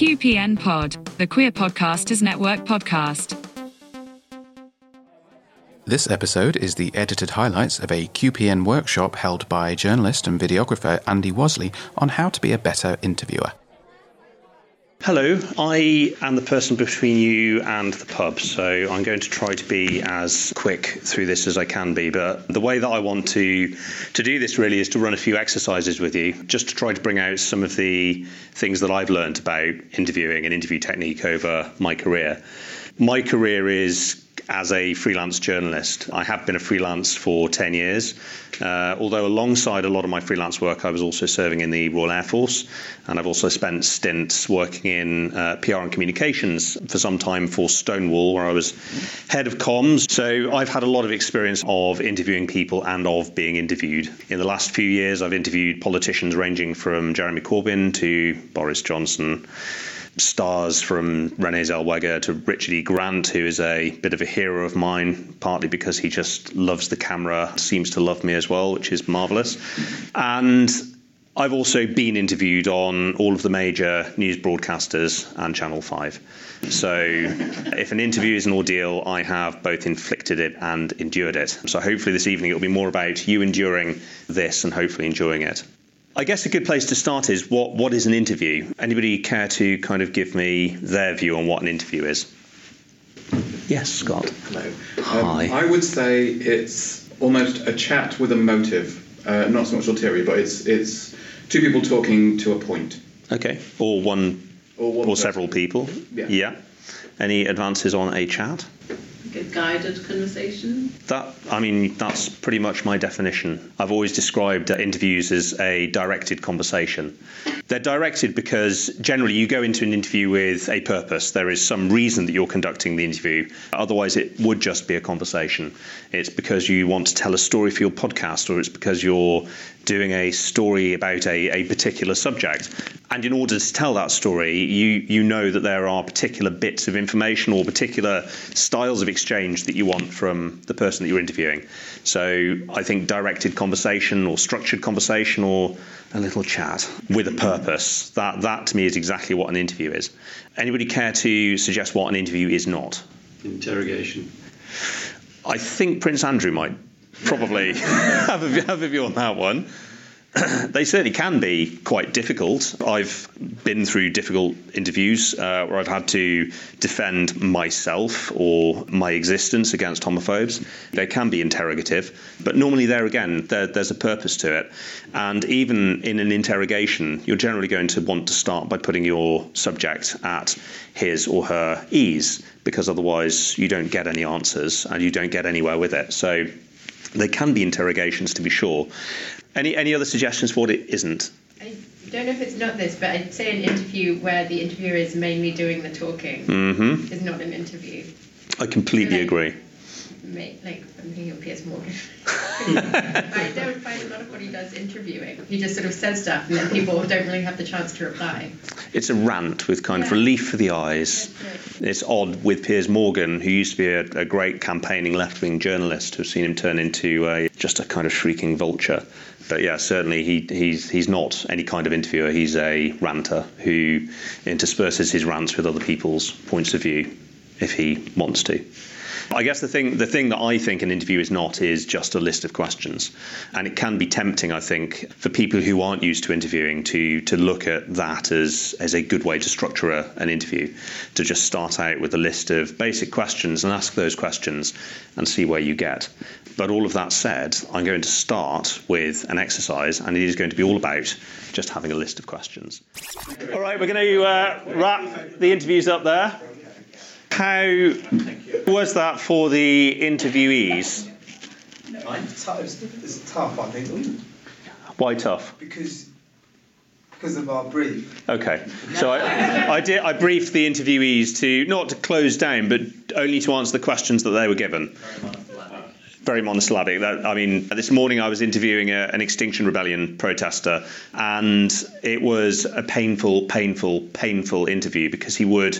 QPN Pod, the Queer Podcasters Network podcast. This episode is the edited highlights of a QPN workshop held by journalist and videographer Andy Wasley on how to be a better interviewer. Hello, I am the person between you and the pub, so I'm going to try to be as quick through this as I can be. But the way that I want to to do this really is to run a few exercises with you, just to try to bring out some of the things that I've learned about interviewing and interview technique over my career. My career is as a freelance journalist. I have been a freelance for 10 years, uh, although alongside a lot of my freelance work, I was also serving in the Royal Air Force, and I've also spent stints working in uh, PR and communications for some time for Stonewall, where I was head of comms. So I've had a lot of experience of interviewing people and of being interviewed. In the last few years, I've interviewed politicians ranging from Jeremy Corbyn to Boris Johnson stars from Renee Zellweger to Richard E. Grant, who is a bit of a hero of mine, partly because he just loves the camera, seems to love me as well, which is marvelous. And I've also been interviewed on all of the major news broadcasters and Channel 5. So if an interview is an ordeal, I have both inflicted it and endured it. So hopefully this evening it'll be more about you enduring this and hopefully enjoying it. I guess a good place to start is what what is an interview? Anybody care to kind of give me their view on what an interview is? Yes, Scott. Hello. Hi. Um, I would say it's almost a chat with a motive. Uh, not so much ulterior, but it's it's two people talking to a point. Okay. Or one Or, one or several people. Yeah. Any advances on a chat? Like a guided conversation. That I mean, that's pretty much my definition. I've always described interviews as a directed conversation. They're directed because generally you go into an interview with a purpose. There is some reason that you're conducting the interview. Otherwise, it would just be a conversation. It's because you want to tell a story for your podcast, or it's because you're doing a story about a, a particular subject. And in order to tell that story, you you know that there are particular bits of information or particular styles of exchange that you want from the person that you're interviewing. So I think directed conversation or structured conversation or a little chat with a purpose. That that to me is exactly what an interview is. Anybody care to suggest what an interview is not? Interrogation. I think Prince Andrew might probably have, a, have a view on that one. they certainly can be quite difficult. I've been through difficult interviews uh, where I've had to defend myself or my existence against homophobes. They can be interrogative, but normally, there again, there, there's a purpose to it. And even in an interrogation, you're generally going to want to start by putting your subject at his or her ease, because otherwise, you don't get any answers and you don't get anywhere with it. So, they can be interrogations to be sure. Any any other suggestions for what it isn't? I don't know if it's not this, but I'd say an interview where the interviewer is mainly doing the talking hmm is not an interview. I completely Okay. agree. Ma- Like I'm thinking of Piers Morgan. I don't find a lot of what he does interviewing. He just sort of says stuff, and then people don't really have the chance to reply. It's a rant with kind of relief for the eyes. It. It's odd with Piers Morgan, who used to be a, a great campaigning left wing journalist, to have seen him turn into a, just a kind of shrieking vulture. But yeah, certainly he, he's, he's not any kind of interviewer. He's a ranter who intersperses his rants with other people's points of view if he wants to. I guess the thing the thing that I think an interview is not is just a list of questions, and it can be tempting, I think, for people who aren't used to interviewing to to look at that as as a good way to structure a, an interview, to just start out with a list of basic questions and ask those questions and see where you get. But all of that said, I'm going to start with an exercise, and it is going to be all about just having a list of questions. All right, we're going to uh, wrap the interviews up there. How was that for the interviewees? It's tough, it's tough, I think, Why tough? because because of our brief. Okay, so I, I did. I briefed the interviewees to not to close down, but only to answer the questions that they were given. Very monosyllabic. That, I mean, this morning I was interviewing a, an Extinction Rebellion protester, and it was a painful, painful, painful interview because he would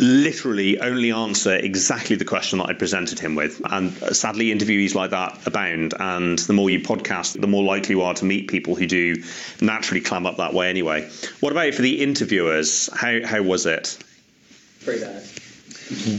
literally only answer exactly the question that I presented him with. And uh, sadly, interviewees like that abound. And the more you podcast, the more likely you are to meet people who do naturally climb up that way anyway. What about for the interviewers? How, how was it? Pretty bad.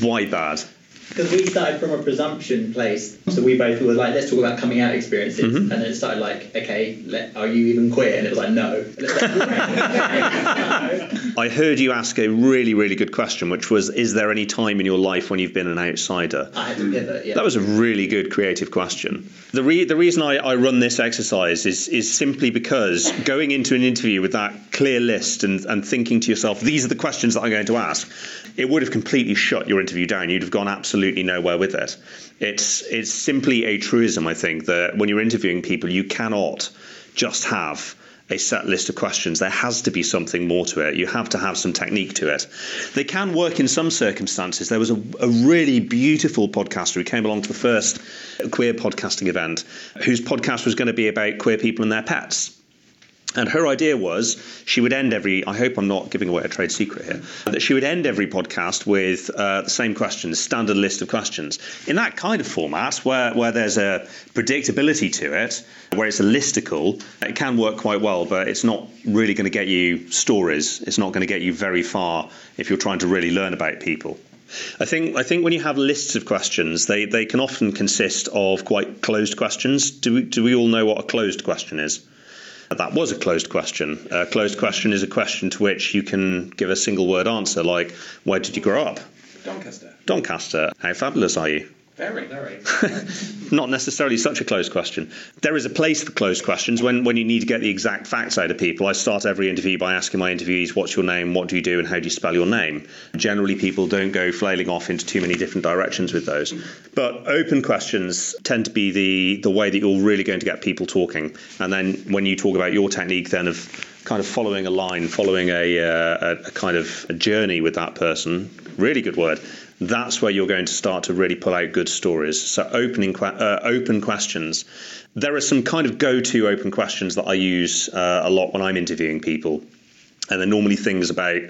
Why bad? Because we started from a presumption place, so we both were like, let's talk about coming out experiences, Mhm. and then it started like, okay, let, are you even queer? And it was like, no. And it was like, no. I heard you ask a really, really good question, which was Is there any time in your life when you've been an outsider? I had to pivot. Yeah. That was a really good creative question. The, re- the reason I, I run this exercise is, is simply because going into an interview with that clear list and, and thinking to yourself, these are the questions that I'm going to ask, it would have completely shut your interview down. You'd have gone absolutely nowhere with it. It's, it's simply a truism, I think, that when you're interviewing people, you cannot just have a set list of questions. There has to be something more to it. You have to have some technique to it. They can work in some circumstances. There was a, a really beautiful podcaster who came along to the first queer podcasting event, whose podcast was going to be about queer people and their pets. And her idea was she would end every, I hope I'm not giving away a trade secret here, that she would end every podcast with uh, the same questions, standard list of questions. In that kind of format, where, where there's a predictability to it, where it's a listicle, it can work quite well, but it's not really going to get you stories. It's not going to get you very far if you're trying to really learn about people. I think I think when you have lists of questions, they, they can often consist of quite closed questions. Do we, do we all know what a closed question is? That was a closed question. A closed question is a question to which you can give a single word answer, like, Where did you grow up? Doncaster. Doncaster. How fabulous are you? Very, very. Not necessarily such a closed question. There is a place for closed questions when, when you need to get the exact facts out of people. I start every interview by asking my interviewees, What's your name? What do you do? And how do you spell your name? Generally, people don't go flailing off into too many different directions with those. But open questions tend to be the, the way that you're really going to get people talking. And then when you talk about your technique, then of kind of following a line, following a, uh, a, kind of a journey with that person, really good word. That's where you're going to start to really pull out good stories. So opening uh, open questions. There are some kind of go-to open questions that I use uh, a lot when I'm interviewing people. And they're normally things about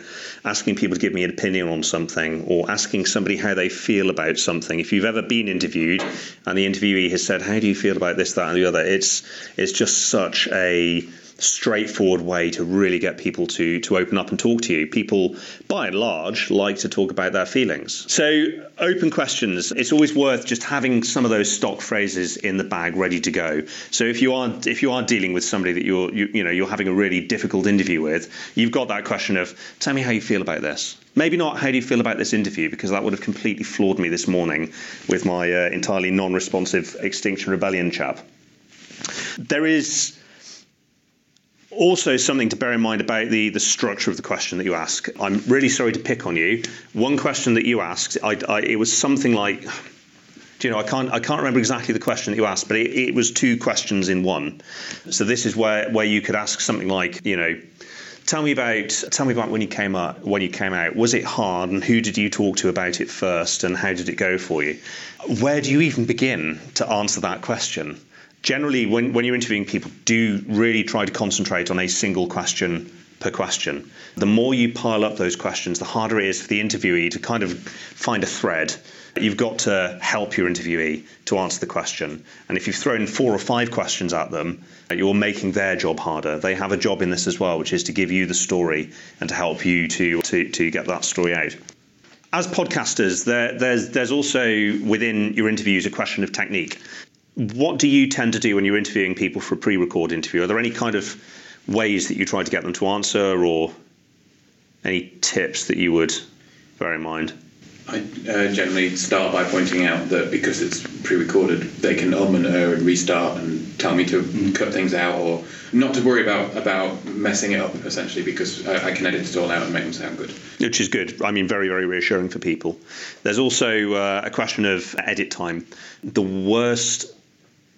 asking people to give me an opinion on something or asking somebody how they feel about something. If you've ever been interviewed and the interviewee has said, How do you feel about this, that, and the other? It's, it's just such a straightforward way to really get people to to open up and talk to you. People, by and large, like to talk about their feelings. So, open questions. It's always worth just having some of those stock phrases in the bag, ready to go. So, if you are if you are dealing with somebody that you're you, you know you're having a really difficult interview with, you've got that question of, "Tell me how you feel about this." Maybe not how do you feel about this interview because that would have completely floored me this morning with my uh, entirely non-responsive Extinction Rebellion chap. There is also something to bear in mind about the, the structure of the question that you ask. I'm really sorry to pick on you. One question that you asked, I, I, it was something like, do you know, I can't I can't remember exactly the question that you asked, but it, it was two questions in one. So this is where where you could ask something like, you know. Tell me about tell me about when you came up when you came out. Was it hard, and who did you talk to about it first, and how did it go for you? Where do you even begin to answer that question? Generally when, when you're interviewing people do really try to concentrate on a single question per question. The more you pile up those questions the harder it is for the interviewee to kind of find a thread. You've got to help your interviewee to answer the question. And if you've thrown four or five questions at them you're making their job harder. They have a job in this as well which is to give you the story and to help you to to, to get that story out. As podcasters, there, there's there's also within your interviews a question of technique what do you tend to do when you're interviewing people for a pre-record interview? Are there any kind of ways that you try to get them to answer, or any tips that you would bear in mind? I uh, generally start by pointing out that because it's pre-recorded, they can um and uh and restart and tell me to cut things out or not to worry about about messing it up essentially because I, I can edit it all out and make them sound good. Which is good. I mean, very, very reassuring for people. There's also uh, a question of edit time. The worst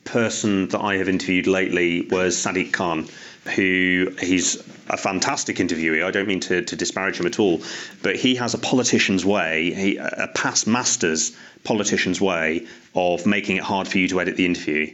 person that I have interviewed lately was Sadiq Khan, who he's a fantastic interviewee. I don't mean to, to disparage him at all, but he has a politician's way, he, a past master's politician's way of making it hard for you to edit the interview.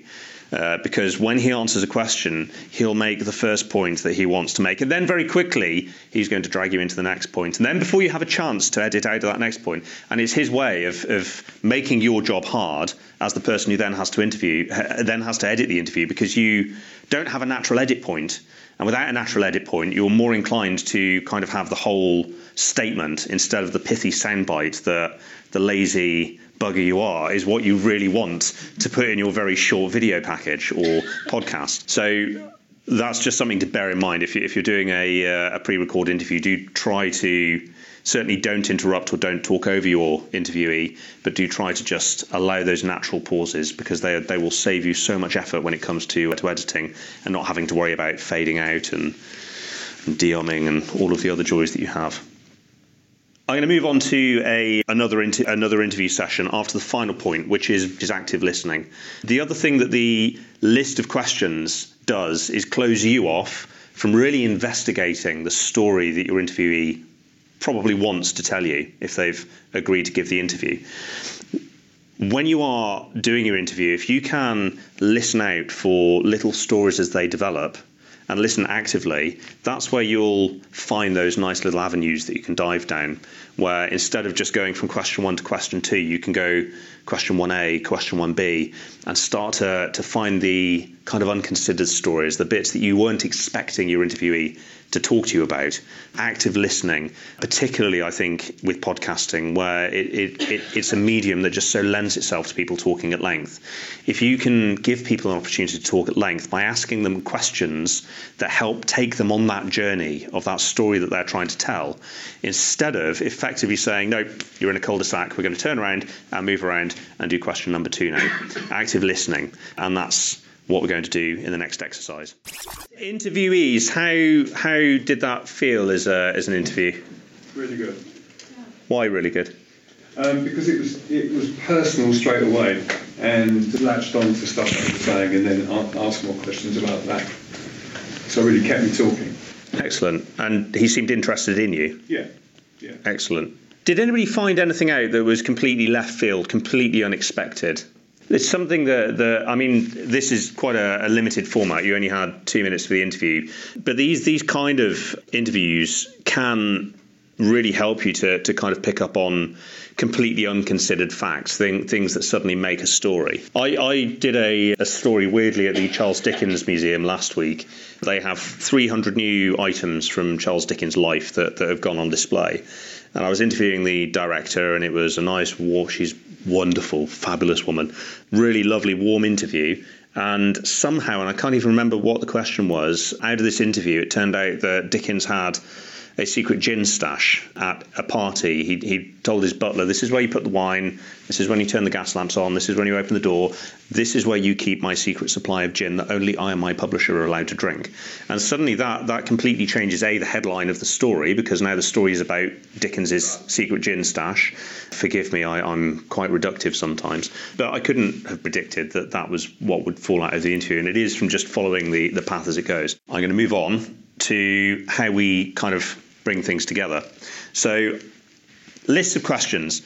Uh, because when he answers a question, he'll make the first point that he wants to make, and then very quickly he's going to drag you into the next point. and then before you have a chance to edit out of that next point, and it's his way of, of making your job hard as the person who then has to interview, uh, then has to edit the interview because you don't have a natural edit point, and without a natural edit point, you're more inclined to kind of have the whole statement instead of the pithy soundbite that the lazy bugger you are is what you really want to put in your very short video package or podcast. So that's just something to bear in mind if, you, if you're doing a, uh, a pre recorded interview. Do try to certainly don't interrupt or don't talk over your interviewee, but do try to just allow those natural pauses because they they will save you so much effort when it comes to to editing and not having to worry about fading out and, and de-umming and all of the other joys that you have. I'm going to move on to a another inter, another interview session after the final point, which is is active listening. The other thing that the list of questions does is close you off from really investigating the story that your interviewee probably wants to tell you if they've agreed to give the interview. When you are doing your interview, if you can listen out for little stories as they develop and listen actively, that's where you'll find those nice little avenues that you can dive down. Where instead of just going from question one to question two, you can go question 1A, question 1B, and start to, to find the kind of unconsidered stories, the bits that you weren't expecting your interviewee to talk to you about. Active listening, particularly, I think, with podcasting, where it, it, it, it's a medium that just so lends itself to people talking at length. If you can give people an opportunity to talk at length by asking them questions that help take them on that journey of that story that they're trying to tell, instead of effectively saying, no, you're in a cul-de-sac, we're going to turn around and move around and do question number two now. Active listening. And that's what we're going to do in the next exercise. Interviewees, how how did that feel as a, as an interview? Really good. Why really good? Um, because it was it was personal straight away and latched on to stuff that I was saying and then asked more questions about that. So it really kept me talking. Excellent. And he seemed interested in you. Yeah, yeah. Excellent. Did anybody find anything out that was completely left field, completely unexpected? It's something that, that I mean, this is quite a, a limited format. You only had two minutes for the interview, but these these kind of interviews can really help you to, to kind of pick up on completely unconsidered facts, thing, things that suddenly make a story. I, I did a, a story weirdly at the Charles Dickens Museum last week. They have 300 new items from Charles Dickens' life that, that have gone on display. And I was interviewing the director, and it was a nice, war. she's wonderful, fabulous woman, really lovely, warm interview. And somehow, and I can't even remember what the question was, out of this interview, it turned out that Dickens had a secret gin stash at a party. He, he told his butler, This is where you put the wine, this is when you turn the gas lamps on, this is when you open the door, this is where you keep my secret supply of gin that only I and my publisher are allowed to drink. And suddenly that, that completely changes A, the headline of the story, because now the story is about Dickens's secret gin stash. Forgive me, I, I'm quite reductive sometimes. But I couldn't have predicted that that was what would fall out of the interview, and it is from just following the, the path as it goes. I'm going to move on to how we kind of bring things together. So, lists of questions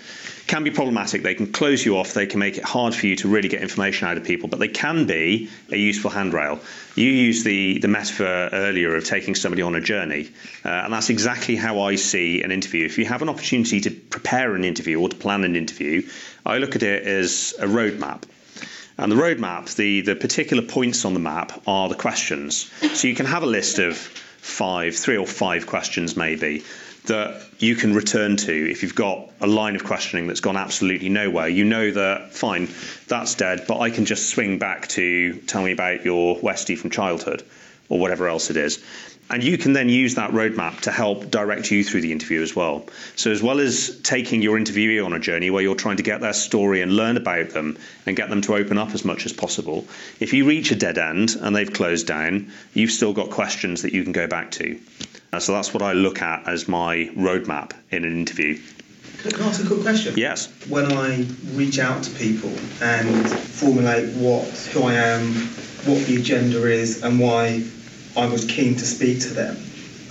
can be problematic. They can close you off. They can make it hard for you to really get information out of people, but they can be a useful handrail. You used the, the metaphor earlier of taking somebody on a journey, uh, and that's exactly how I see an interview. If you have an opportunity to prepare an interview or to plan an interview, I look at it as a roadmap. And the roadmap, the, the particular points on the map are the questions. So you can have a list of five, three or five questions maybe that you can return to if you've got a line of questioning that's gone absolutely nowhere. You know that, fine, that's dead, but I can just swing back to tell me about your Westie from childhood or whatever else it is. And you can then use that roadmap to help direct you through the interview as well. So, as well as taking your interviewee on a journey where you're trying to get their story and learn about them and get them to open up as much as possible, if you reach a dead end and they've closed down, you've still got questions that you can go back to. Uh, so, that's what I look at as my roadmap in an interview. Can I ask a quick question? Yes. When I reach out to people and formulate what who I am, what the agenda is, and why I was keen to speak to them,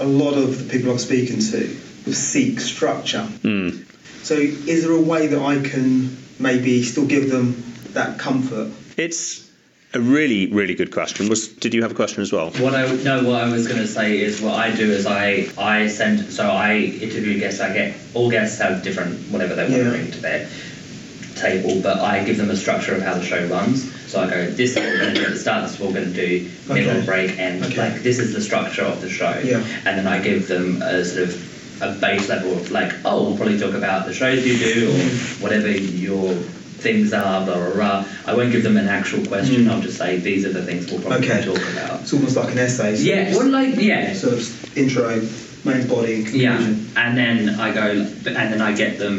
a lot of the people I'm speaking to seek structure. Mm. So, is there a way that I can maybe still give them that comfort? It's A really, really good question. Was did you have a question as well? What I no, what I was going to say is what I do is I I send so I interview guests. I get all guests have different whatever they want Yeah. to bring to their table, but I give them a structure of how the show runs. So I go, this is what we're going to do at the start. This is what we're going to do middle Okay. break, and Okay. like this is the structure of the show. Yeah. And then I give them a sort of a base level of like, oh, we'll probably talk about the shows you do or mm. whatever your things are, blah blah blah. I won't give them an actual question. Mm. I'll just say these are the things we'll probably Okay. talk about. It's almost like an essay. so Yeah, well, like yeah, Sort of intro, main body, and yeah, conclusion. and then I go, and then I get them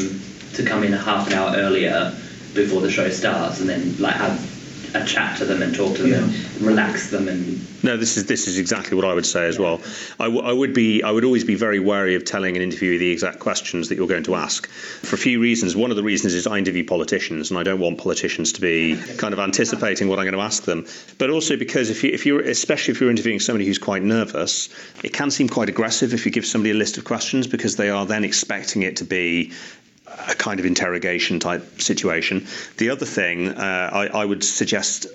to come in a half an hour earlier before the show starts, and then like have a chat to them and talk to them and relax them and No, this is this is exactly what I would say as well. I, w- I would be I would always be very wary of telling an interviewee the exact questions that you're going to ask for a few reasons. One of the reasons is I interview politicians, and I don't want politicians to be kind of anticipating what I'm going to ask them. But also because if you if you're especially if you're interviewing somebody who's quite nervous, it can seem quite aggressive if you give somebody a list of questions because they are then expecting it to be a kind of interrogation type situation. The other thing uh, I, I would suggest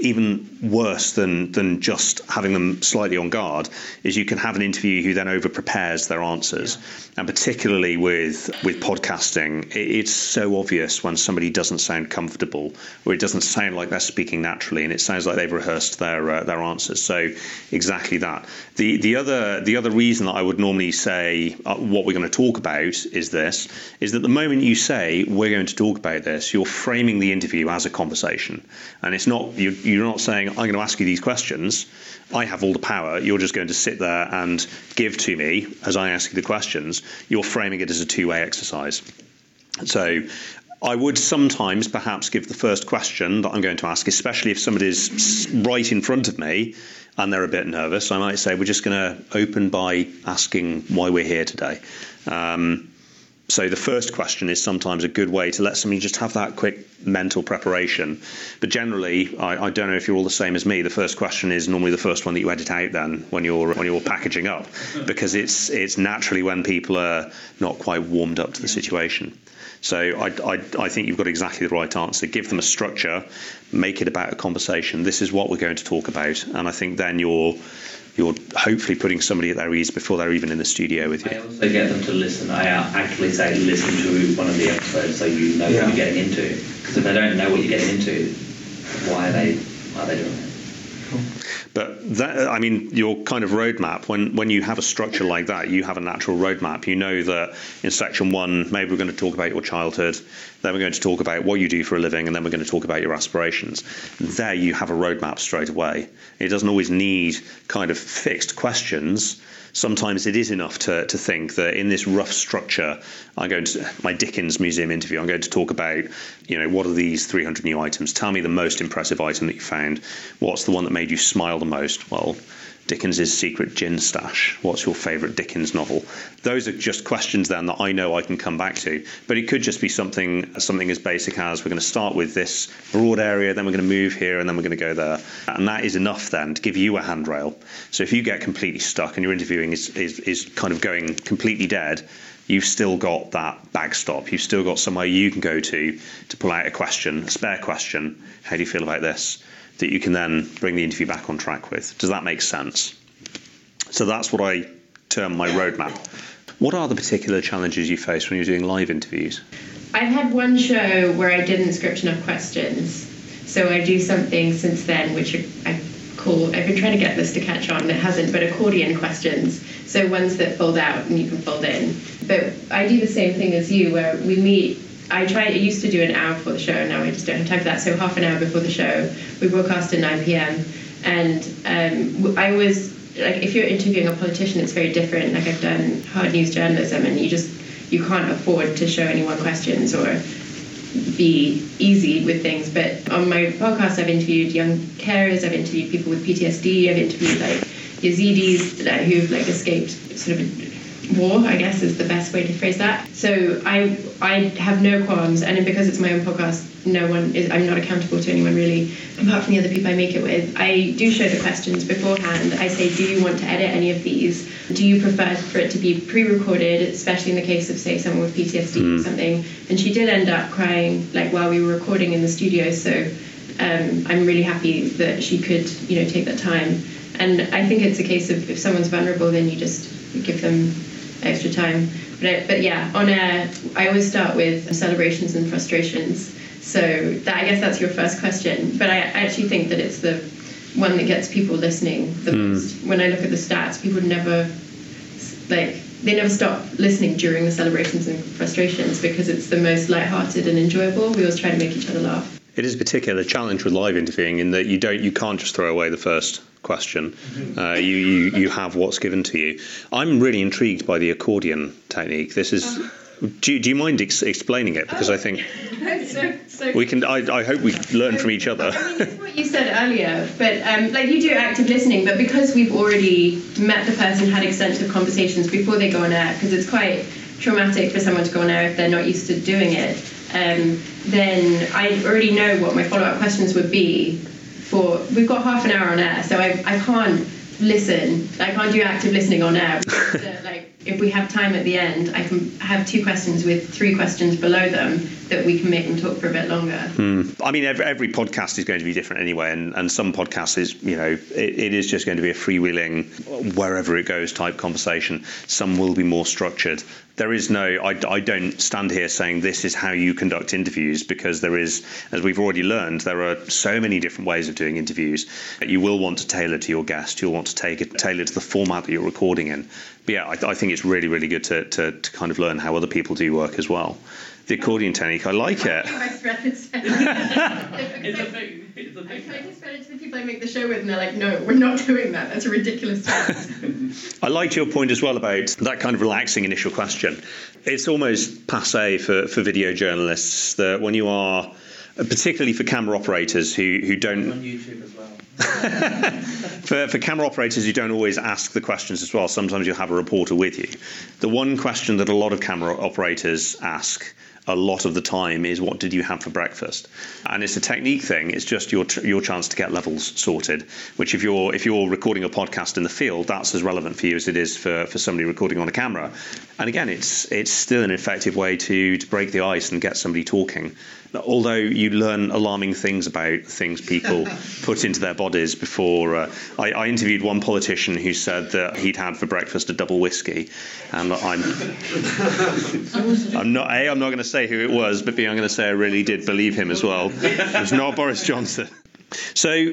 even worse than than just having them slightly on guard is you can have an interview who then over prepares their answers. And particularly with with podcasting it, it's so obvious when somebody doesn't sound comfortable or it doesn't sound like they're speaking naturally and it sounds like they've rehearsed their uh, their answers. So exactly that. The the other the other reason that I would normally say uh, what we're going to talk about is this is that the moment you say we're going to talk about this you're framing the interview as a conversation. And it's not you, you're not saying I'm going to ask you these questions I have all the power you're just going to sit there and give to me as I ask you the questions you're framing it as a two-way exercise so I would sometimes perhaps give the first question that I'm going to ask, especially if somebody's right in front of me and they're a bit nervous. I might say, We're just going to open by asking why we're here today. Um, so the first question is sometimes a good way to let somebody just have that quick mental preparation. But generally, I, I don't know if you're all the same as me. The first question is normally the first one that you edit out then when you're when you're packaging up, because it's it's naturally when people are not quite warmed up to the situation. So I, I, I think you've got exactly the right answer. Give them a structure, make it about a conversation. This is what we're going to talk about, and I think then you're you're hopefully putting somebody at their ease before they're even in the studio with you. I you. also get them to listen. I uh, actually say listen to one of the episodes so you know Yeah. what you're getting into. Because if they don't know what you're getting into, why are they why are they doing it? But that, I mean, your kind of roadmap, when, when you have a structure like that, you have a natural roadmap. You know that in section one, maybe we're going to talk about your childhood, then we're going to talk about what you do for a living, and then we're going to talk about your aspirations. There you have a roadmap straight away. It doesn't always need kind of fixed questions. Sometimes it is enough to, to think that in this rough structure, I'm going to my Dickens Museum interview. I'm going to talk about, you know, what are these 300 new items? Tell me the most impressive item that you found. What's the one that made you smile the most? Well, Dickens's secret gin stash. What's your favourite Dickens novel? Those are just questions then that I know I can come back to. But it could just be something something as basic as we're going to start with this broad area, then we're going to move here, and then we're going to go there. And that is enough then to give you a handrail. So if you get completely stuck and your interviewing is, is, is kind of going completely dead, you've still got that backstop. You've still got somewhere you can go to to pull out a question, a spare question. How do you feel about this? That you can then bring the interview back on track with. Does that make sense? So that's what I term my roadmap. What are the particular challenges you face when you're doing live interviews? I've had one show where I didn't script enough questions, so I do something since then, which I call. I've been trying to get this to catch on, it hasn't, but accordion questions. So ones that fold out and you can fold in. But I do the same thing as you, where we meet. I try. I used to do an hour before the show. And now I just don't have time for that. So half an hour before the show, we broadcast at 9 p.m. And um, I was like, if you're interviewing a politician, it's very different. Like I've done hard news journalism, and you just you can't afford to show anyone questions or be easy with things. But on my podcast, I've interviewed young carers, I've interviewed people with PTSD, I've interviewed like Yazidis who've like escaped sort of war, I guess is the best way to phrase that. So I I have no qualms, and because it's my own podcast, no one is. I'm not accountable to anyone really, apart from the other people I make it with. I do show the questions beforehand. I say, do you want to edit any of these? Do you prefer for it to be pre-recorded, especially in the case of say someone with PTSD or something? And she did end up crying like while we were recording in the studio. So um, I'm really happy that she could, you know, take that time. And I think it's a case of if someone's vulnerable, then you just give them extra time. But, but yeah, on air, I always start with celebrations and frustrations. So that, I guess that's your first question. But I, I actually think that it's the one that gets people listening the hmm. most. When I look at the stats, people never like they never stop listening during the celebrations and frustrations because it's the most light-hearted and enjoyable. We always try to make each other laugh. It is a particular challenge with live interviewing in that you don't, you can't just throw away the first question. Uh, you, you, you have what's given to you. I'm really intrigued by the accordion technique. This is. Do you, do you mind ex- explaining it? Because I think so, so we can. I, I hope we learn from each other. I mean, what you said earlier, but um, like you do active listening, but because we've already met the person, had extensive conversations before they go on air, because it's quite traumatic for someone to go on air if they're not used to doing it. Um, then I already know what my follow-up questions would be. For we've got half an hour on air, so I, I can't listen. I can't do active listening on air. We have to, like if we have time at the end, I can have two questions with three questions below them that we can make them talk for a bit longer. Hmm. I mean, every, every podcast is going to be different anyway, and, and some podcasts is, you know, it, it is just going to be a freewheeling, wherever it goes type conversation. Some will be more structured. There is no, I, I don't stand here saying this is how you conduct interviews because there is, as we've already learned, there are so many different ways of doing interviews you will want to tailor to your guest. You'll want to take it, tailor to the format that you're recording in. But yeah, I, I think it's really, really good to, to, to kind of learn how other people do work as well. The accordion technique, I like it. I spread it. It's a thing. It's a I thing. try to spread it to the people I make the show with, and they're like, "No, we're not doing that. That's a ridiculous. I liked your point as well about that kind of relaxing initial question. It's almost passe for, for video journalists that when you are, particularly for camera operators who, who don't on YouTube as well. for, for camera operators who don't always ask the questions as well, sometimes you'll have a reporter with you. The one question that a lot of camera operators ask a lot of the time is what did you have for breakfast? And it's a technique thing. It's just your your chance to get levels sorted which if you're if you're recording a podcast in the field that's as relevant for you as it is for, for somebody recording on a camera. And again it's it's still an effective way to to break the ice and get somebody talking. Although you learn alarming things about things people put into their bodies before. Uh, I, I interviewed one politician who said that he'd had for breakfast a double whiskey, and I'm I'm not a I'm not going to say who it was, but I'm going to say I really did believe him as well. It was not Boris Johnson. So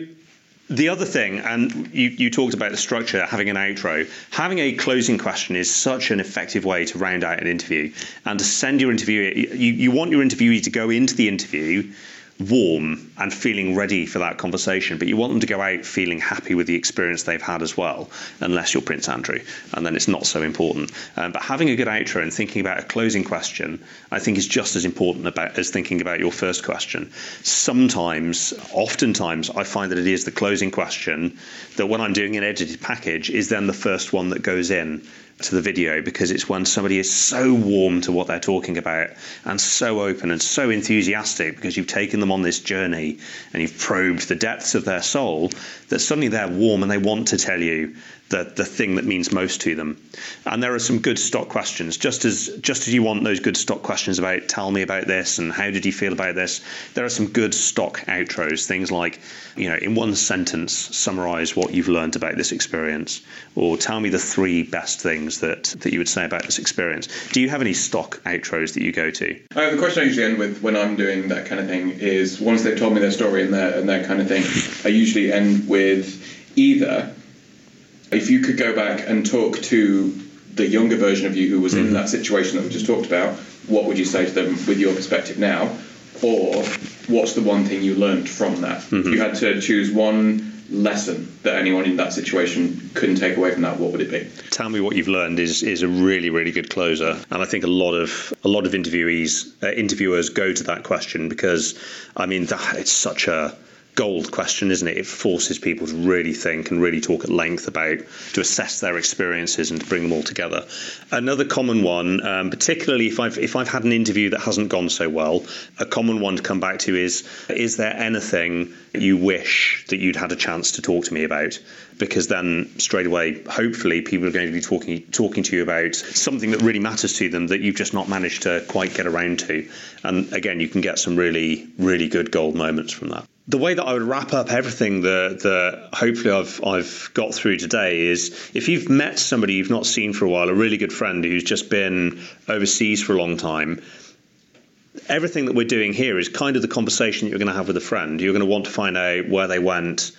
the other thing, and you, you talked about the structure, having an outro. Having a closing question is such an effective way to round out an interview and to send your interviewee. You, you want your interviewee to go into the interview warm and feeling ready for that conversation, but you want them to go out feeling happy with the experience they've had as well, unless you're Prince Andrew, and then it's not so important. Um, but having a good outro and thinking about a closing question, I think, is just as important about as thinking about your first question. Sometimes, oftentimes, I find that it is the closing question that when I'm doing an edited package is then the first one that goes in to the video because it's when somebody is so warm to what they're talking about and so open and so enthusiastic because you've taken them on this journey and you've probed the depths of their soul that suddenly they're warm and they want to tell you the, the thing that means most to them. And there are some good stock questions, just as just as you want those good stock questions about tell me about this and how did you feel about this. There are some good stock outros, things like, you know, in one sentence, summarize what you've learned about this experience, or tell me the three best things that, that you would say about this experience. Do you have any stock outros that you go to? Uh, the question I usually end with when I'm doing that kind of thing is once they've told me their story and their and that kind of thing, I usually end with either if you could go back and talk to the younger version of you who was in that situation that we just talked about, what would you say to them with your perspective now? Or what's the one thing you learned from that? If you had to choose one lesson that anyone in that situation couldn't take away from that, what would it be? tell me what you've learned is is a really really good closer and i think a lot of a lot of interviewees uh, interviewers go to that question because i mean that, it's such a gold question isn't it? It forces people to really think and really talk at length about to assess their experiences and to bring them all together. Another common one um, particularly if i've if i've had an interview that hasn't gone so well a common one to come back to is is there anything you wish that you'd had a chance to talk to me about? Because then straight away hopefully people are going to be talking talking to you about something that really matters to them that you've just not managed to quite get around to. And again you can get some really really good gold moments from that the way that I would wrap up everything that, that hopefully I've I've got through today is if you've met somebody you've not seen for a while, a really good friend who's just been overseas for a long time, everything that we're doing here is kind of the conversation you're going to have with a friend. You're going to want to find out where they went,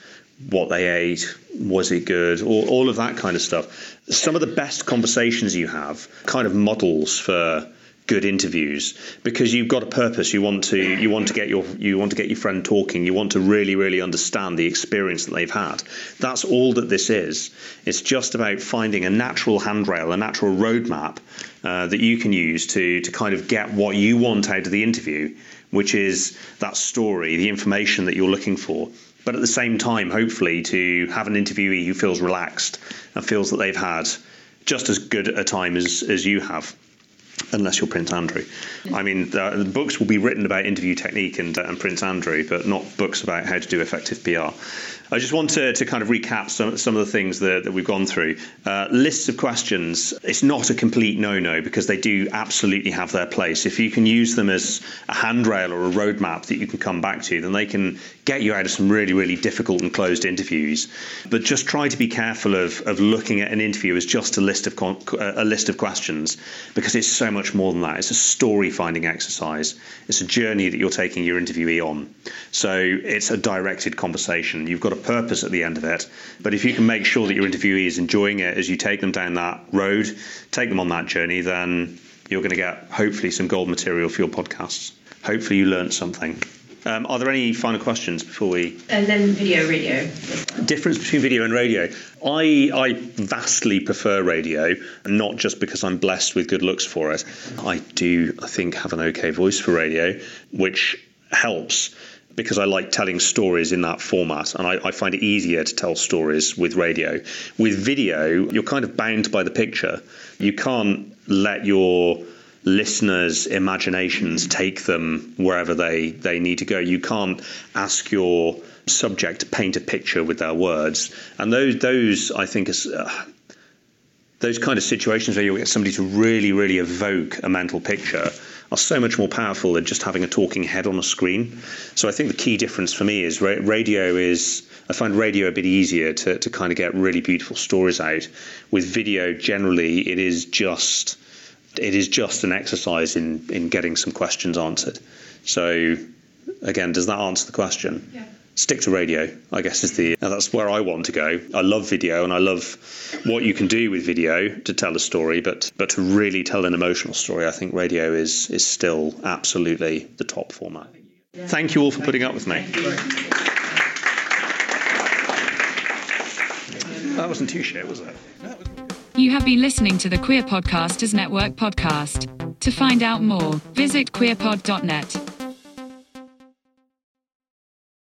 what they ate, was it good, all, all of that kind of stuff. Some of the best conversations you have, kind of models for good interviews because you've got a purpose. You want to you want to get your you want to get your friend talking. You want to really really understand the experience that they've had. That's all that this is. It's just about finding a natural handrail a natural roadmap uh, that you can use to to kind of get what you want out of the interview which is that story the information that you're looking for. But at the same time hopefully to have an interviewee who feels relaxed and feels that they've had just as good a time as as you have unless you're Prince Andrew. I mean, the, books will be written about interview technique and, uh, and Prince Andrew, but not books about how to do effective PR. I just want to, to kind of recap some, some of the things that, that we've gone through. Uh, lists of questions, it's not a complete no no because they do absolutely have their place. If you can use them as a handrail or a roadmap that you can come back to, then they can get you out of some really, really difficult and closed interviews. But just try to be careful of, of looking at an interview as just a list of con- a list of questions because it's so much more than that. It's a story finding exercise. It's a journey that you're taking your interviewee on. So it's a directed conversation. You've got a purpose at the end of it. But if you can make sure that your interviewee is enjoying it as you take them down that road, take them on that journey, then you're going to get hopefully some gold material for your podcasts. Hopefully you learned something. Um, are there any final questions before we? And then video, radio. Difference between video and radio. I I vastly prefer radio, not just because I'm blessed with good looks for it. I do, I think, have an okay voice for radio, which helps because I like telling stories in that format, and I, I, find it easier to tell stories with radio. With video, you're kind of bound by the picture. You can't let your listeners' imaginations take them wherever they, they need to go. You can't ask your subject to paint a picture with their words, and those those I think is. Uh, those kind of situations where you get somebody to really, really evoke a mental picture are so much more powerful than just having a talking head on a screen. So I think the key difference for me is ra- radio is I find radio a bit easier to, to kind of get really beautiful stories out. With video, generally, it is just it is just an exercise in in getting some questions answered. So again, does that answer the question? Yeah. Stick to radio, I guess is the that's where I want to go. I love video and I love what you can do with video to tell a story, but but to really tell an emotional story, I think radio is is still absolutely the top format. Thank you all for putting up with me. That wasn't too shit, was it? You have been listening to the Queer Podcasters Network podcast. To find out more, visit queerpod.net.